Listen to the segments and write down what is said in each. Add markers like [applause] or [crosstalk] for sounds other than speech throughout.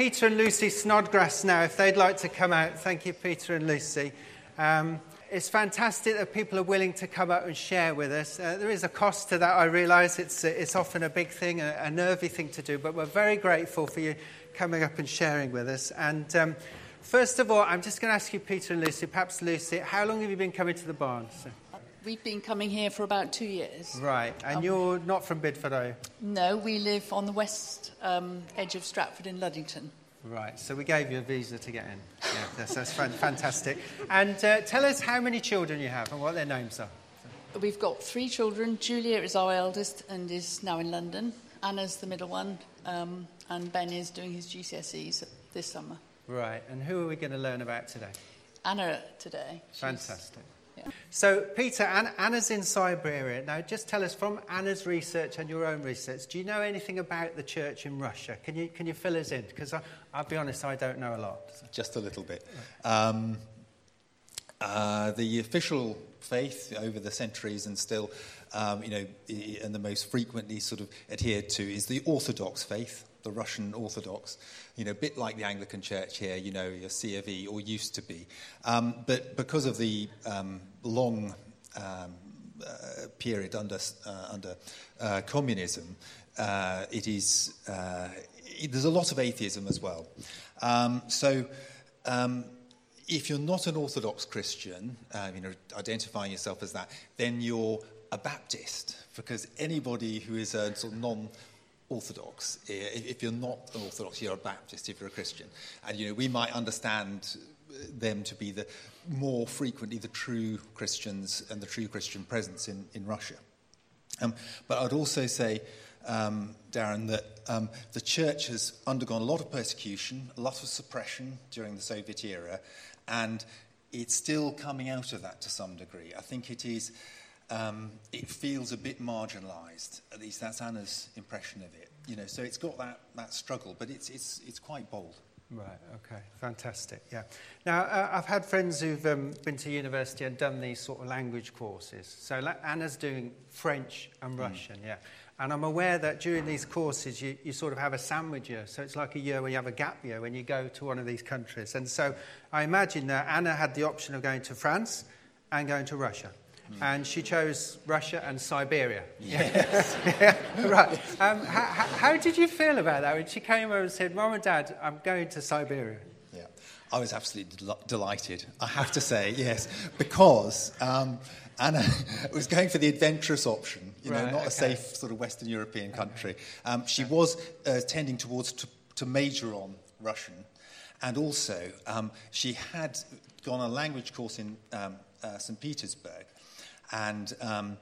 Peter and Lucy Snodgrass now, if they'd like to come out. Thank you, Peter and Lucy. Um, it's fantastic that people are willing to come up and share with us. Uh, there is a cost to that, I realise. It's, uh, it's often a big thing, a, a, nervy thing to do, but we're very grateful for you coming up and sharing with us. And um, first of all, I'm just going to ask you, Peter and Lucy, perhaps Lucy, how long have you been coming to the barn? So. We've been coming here for about two years. Right, and um, you're not from Bidford, are you? No, we live on the west um, edge of Stratford in Luddington. Right, so we gave you a visa to get in. Yeah, that's, that's fantastic. And uh, tell us how many children you have and what their names are. We've got three children. Julia is our eldest and is now in London. Anna's the middle one, um, and Ben is doing his GCSEs this summer. Right, and who are we going to learn about today? Anna today. She's, So, Peter, and Anna's in Siberia. Now, just tell us from Anna's research and your own research, do you know anything about the church in Russia? Can you, can you fill us in? Because I'll be honest, I don't know a lot. Just a little bit. Um, uh, the official faith over the centuries and still, um, you know, and the most frequently sort of adhered to is the Orthodox faith the Russian Orthodox, you know, a bit like the Anglican Church here, you know, your C of E, or used to be. Um, but because of the um, long um, uh, period under, uh, under uh, communism, uh, it is, it, there's a lot of atheism as well. Um, so, um, if you're not an Orthodox Christian, uh, you know, identifying yourself as that, then you're a Baptist, because anybody who is a sort of non Orthodox. If you're not an Orthodox, you're a Baptist. If you're a Christian, and you know we might understand them to be the more frequently the true Christians and the true Christian presence in in Russia. Um, but I'd also say, um, Darren, that um, the church has undergone a lot of persecution, a lot of suppression during the Soviet era, and it's still coming out of that to some degree. I think it is um, it feels a bit marginalised. At least that's Anna's impression of it. You know, so it's got that, that struggle, but it's, it's, it's quite bold. Right, okay, fantastic, yeah. Now, uh, I've had friends who've um, been to university and done these sort of language courses. So Anna's doing French and hmm. Russian, mm. yeah. And I'm aware that during these courses, you, you sort of have a sandwich year. So it's like a year where you have a gap year when you go to one of these countries. And so I imagine that Anna had the option of going to France and going to Russia. Mm. And she chose Russia and Siberia. Yes. yeah, [laughs] right. Um, how, how, did you feel about that when she came over and said, Mom and Dad, I'm going to Siberia? Yeah, I was absolutely del- delighted, I have to say, yes, because um, Anna [laughs] was going for the adventurous option, you know, right, not okay. a safe sort of Western European country. Um, she was uh, tending towards to, to major on Russian. And also, um, she had gone a language course in um, uh, St. Petersburg, and um,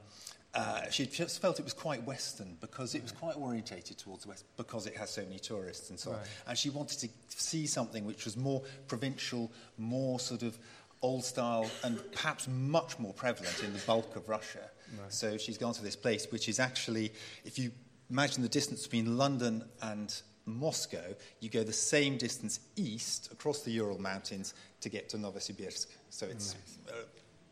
uh, she just felt it was quite Western because it was quite orientated towards the West because it has so many tourists and so right. on. And she wanted to see something which was more provincial, more sort of old style, and perhaps much more prevalent in the bulk of Russia. Right. So she's gone to this place, which is actually, if you imagine the distance between London and Moscow, you go the same distance east across the Ural Mountains to get to Novosibirsk. So it's nice.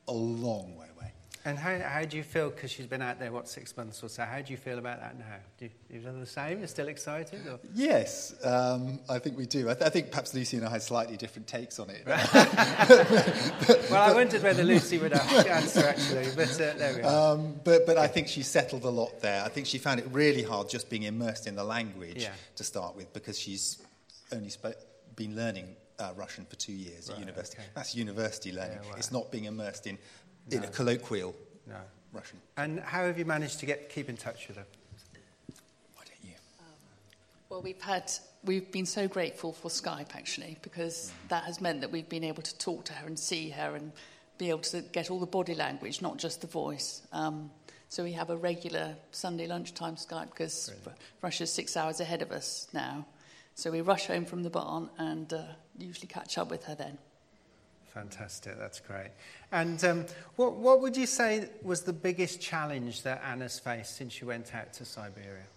a, a long way away. And how, how do you feel, because she's been out there, what, six months or so, how do you feel about that now? Do you, you feel the same? You're still excited? Or? Yes, um, I think we do. I, th- I, think perhaps Lucy and I had slightly different takes on it. but, [laughs] well, I wondered whether Lucy would answer, actually, but uh, there we are. Um, but, but I think she settled a lot there. I think she found it really hard just being immersed in the language yeah. to start with, because she's only sp- been learning uh, Russian for two years right, at university. Okay. That's university learning. Yeah, It's not being immersed in in a colloquial no. Russian. And how have you managed to get keep in touch with her? Why don't you? Um, well, we've had we've been so grateful for Skype actually because mm. that has meant that we've been able to talk to her and see her and be able to get all the body language, not just the voice. Um, so we have a regular Sunday lunchtime Skype because Russia's six hours ahead of us now. So we rush home from the barn and uh, usually catch up with her then. Fantastic, that's great. And um, what, what would you say was the biggest challenge that Anna's faced since she went out to Siberia?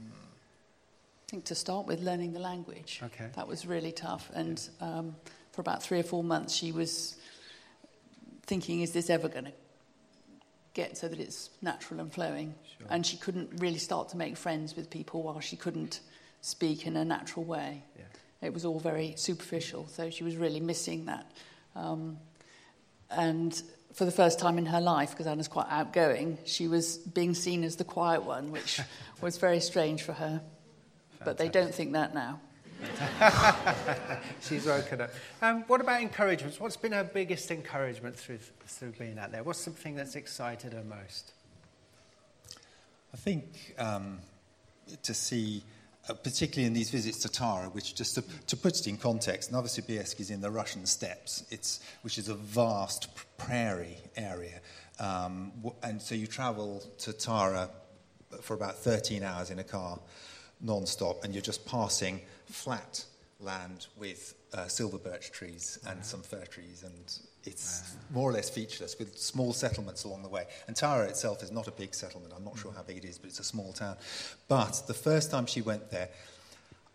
I think to start with, learning the language. Okay. That was really tough. And um, for about three or four months, she was thinking, is this ever going to get so that it's natural and flowing? Sure. And she couldn't really start to make friends with people while she couldn't speak in a natural way. Yeah. It was all very superficial, so she was really missing that. Um, and for the first time in her life, because Anna's quite outgoing, she was being seen as the quiet one, which [laughs] was very strange for her. But they don't think that now. [laughs] She's woken up. Um, what about encouragements? What's been her biggest encouragement through, through being out there? What's something that's excited her most? I think um, to see, uh, particularly in these visits to Tara, which just to, to put it in context, Novosibirsk is in the Russian steppes, it's, which is a vast prairie area. Um, and so you travel to Tara for about 13 hours in a car non-stop and you're just passing flat land with uh, silver birch trees and some fir trees and it's more or less featureless with small settlements along the way. And Tara itself is not a big settlement. I'm not sure how big it is, but it's a small town. But the first time she went there,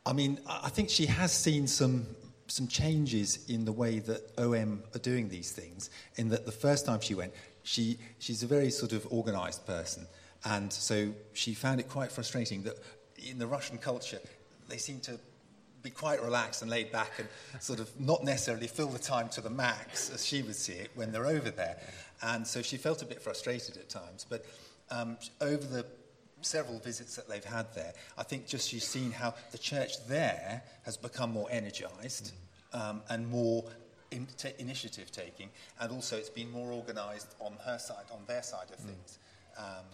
I mean, I think she has seen some some changes in the way that OM are doing these things. In that the first time she went, she she's a very sort of organised person, and so she found it quite frustrating that in the Russian culture they seem to be quite relaxed and laid back and sort of not necessarily fill the time to the max, as she would see it, when they're over there. And so she felt a bit frustrated at times. But um, over the several visits that they've had there, I think just she's seen how the church there has become more energized um, and more in, t- initiative taking, and also it's been more organized on her side, on their side of things. Um,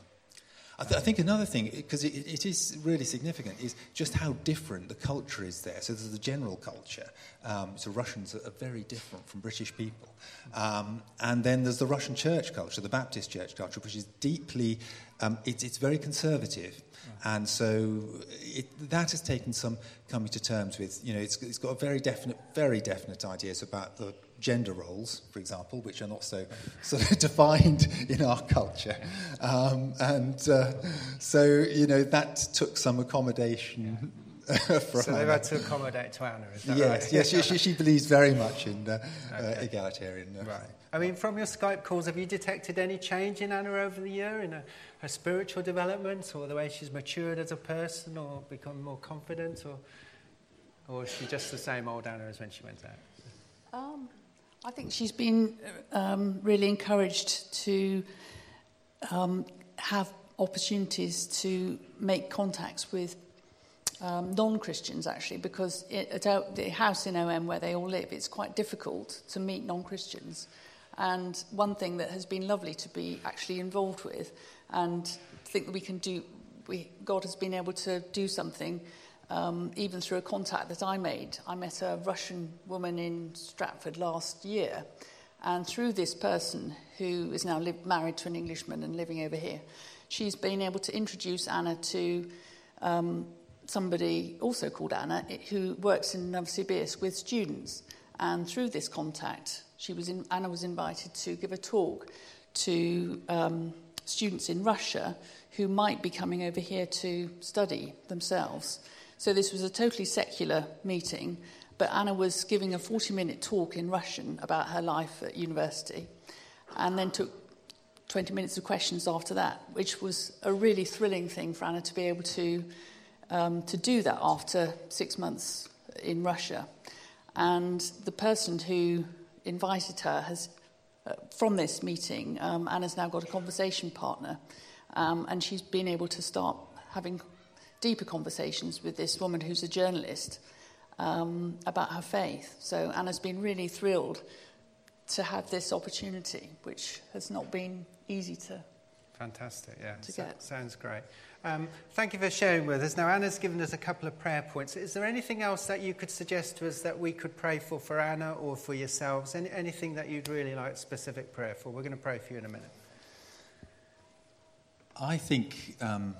I, th- I think another thing, because it, it is really significant, is just how different the culture is there. So there's the general culture. Um, so Russians are, very different from British people. Um, and then there's the Russian church culture, the Baptist church culture, which is deeply, um, it, it's very conservative. And so it, that has taken some coming to terms with. You know, it's, it's got a very definite, very definite ideas about the gender roles, for example, which are not so [laughs] sort of defined in our culture. Um, and uh, so, you know, that took some accommodation. [laughs] From So they've had to accommodate to Anna, is that yes, right? Yes, she, she, she, believes very much in uh, uh okay. uh, egalitarian. right. I mean, from your Skype calls, have you detected any change in Anna over the year in her, her spiritual development or the way she's matured as a person or become more confident or, or is she just the same old Anna as when she went out? Um, I think she's been um, really encouraged to um, have opportunities to make contacts with um, non-Christians actually, because it, at the house in OM where they all live, it's quite difficult to meet non-Christians. And one thing that has been lovely to be actually involved with, and think that we can do, we, God has been able to do something um, even through a contact that I made. I met a Russian woman in Stratford last year, and through this person who is now married to an Englishman and living over here, she's been able to introduce Anna to um, somebody also called Anna who works in Novosibirsk with students. And through this contact, she was in, Anna was invited to give a talk to um, students in Russia who might be coming over here to study themselves. So this was a totally secular meeting, but Anna was giving a 40 minute talk in Russian about her life at university, and then took 20 minutes of questions after that, which was a really thrilling thing for Anna to be able to, um, to do that after six months in Russia. And the person who invited her has, uh, from this meeting, um, Anna's now got a conversation partner, um, and she's been able to start having deeper conversations with this woman who's a journalist um, about her faith. So Anna's been really thrilled to have this opportunity, which has not been easy to. Fantastic, yeah. To get. Sounds great. Um, thank you for sharing with us. Now, Anna's given us a couple of prayer points. Is there anything else that you could suggest to us that we could pray for for Anna or for yourselves? Any, anything that you'd really like specific prayer for? We're going to pray for you in a minute. I think um,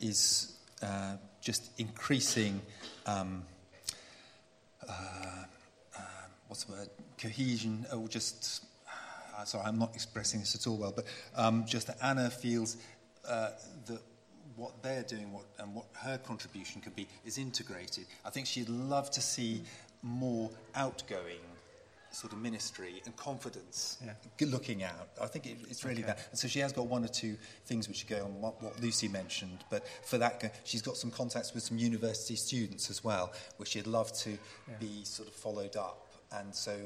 is uh, just increasing, um, uh, uh, what's the word, cohesion, or just, uh, sorry, I'm not expressing this at all well, but um, just that Anna feels uh, that what they're doing what, and what her contribution could be is integrated. I think she'd love to see more outgoing sort of ministry and confidence Yeah. looking out. I think it, it's really Okay. that. And so she has got one or two things which should go on what, what Lucy mentioned, but for that, she's got some contacts with some university students as well, which she'd love to Yeah. be sort of followed up. And so,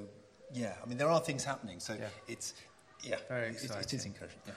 yeah, I mean, there are things happening. So Yeah. it's, yeah, Very it- it, it is encouraging. Yeah.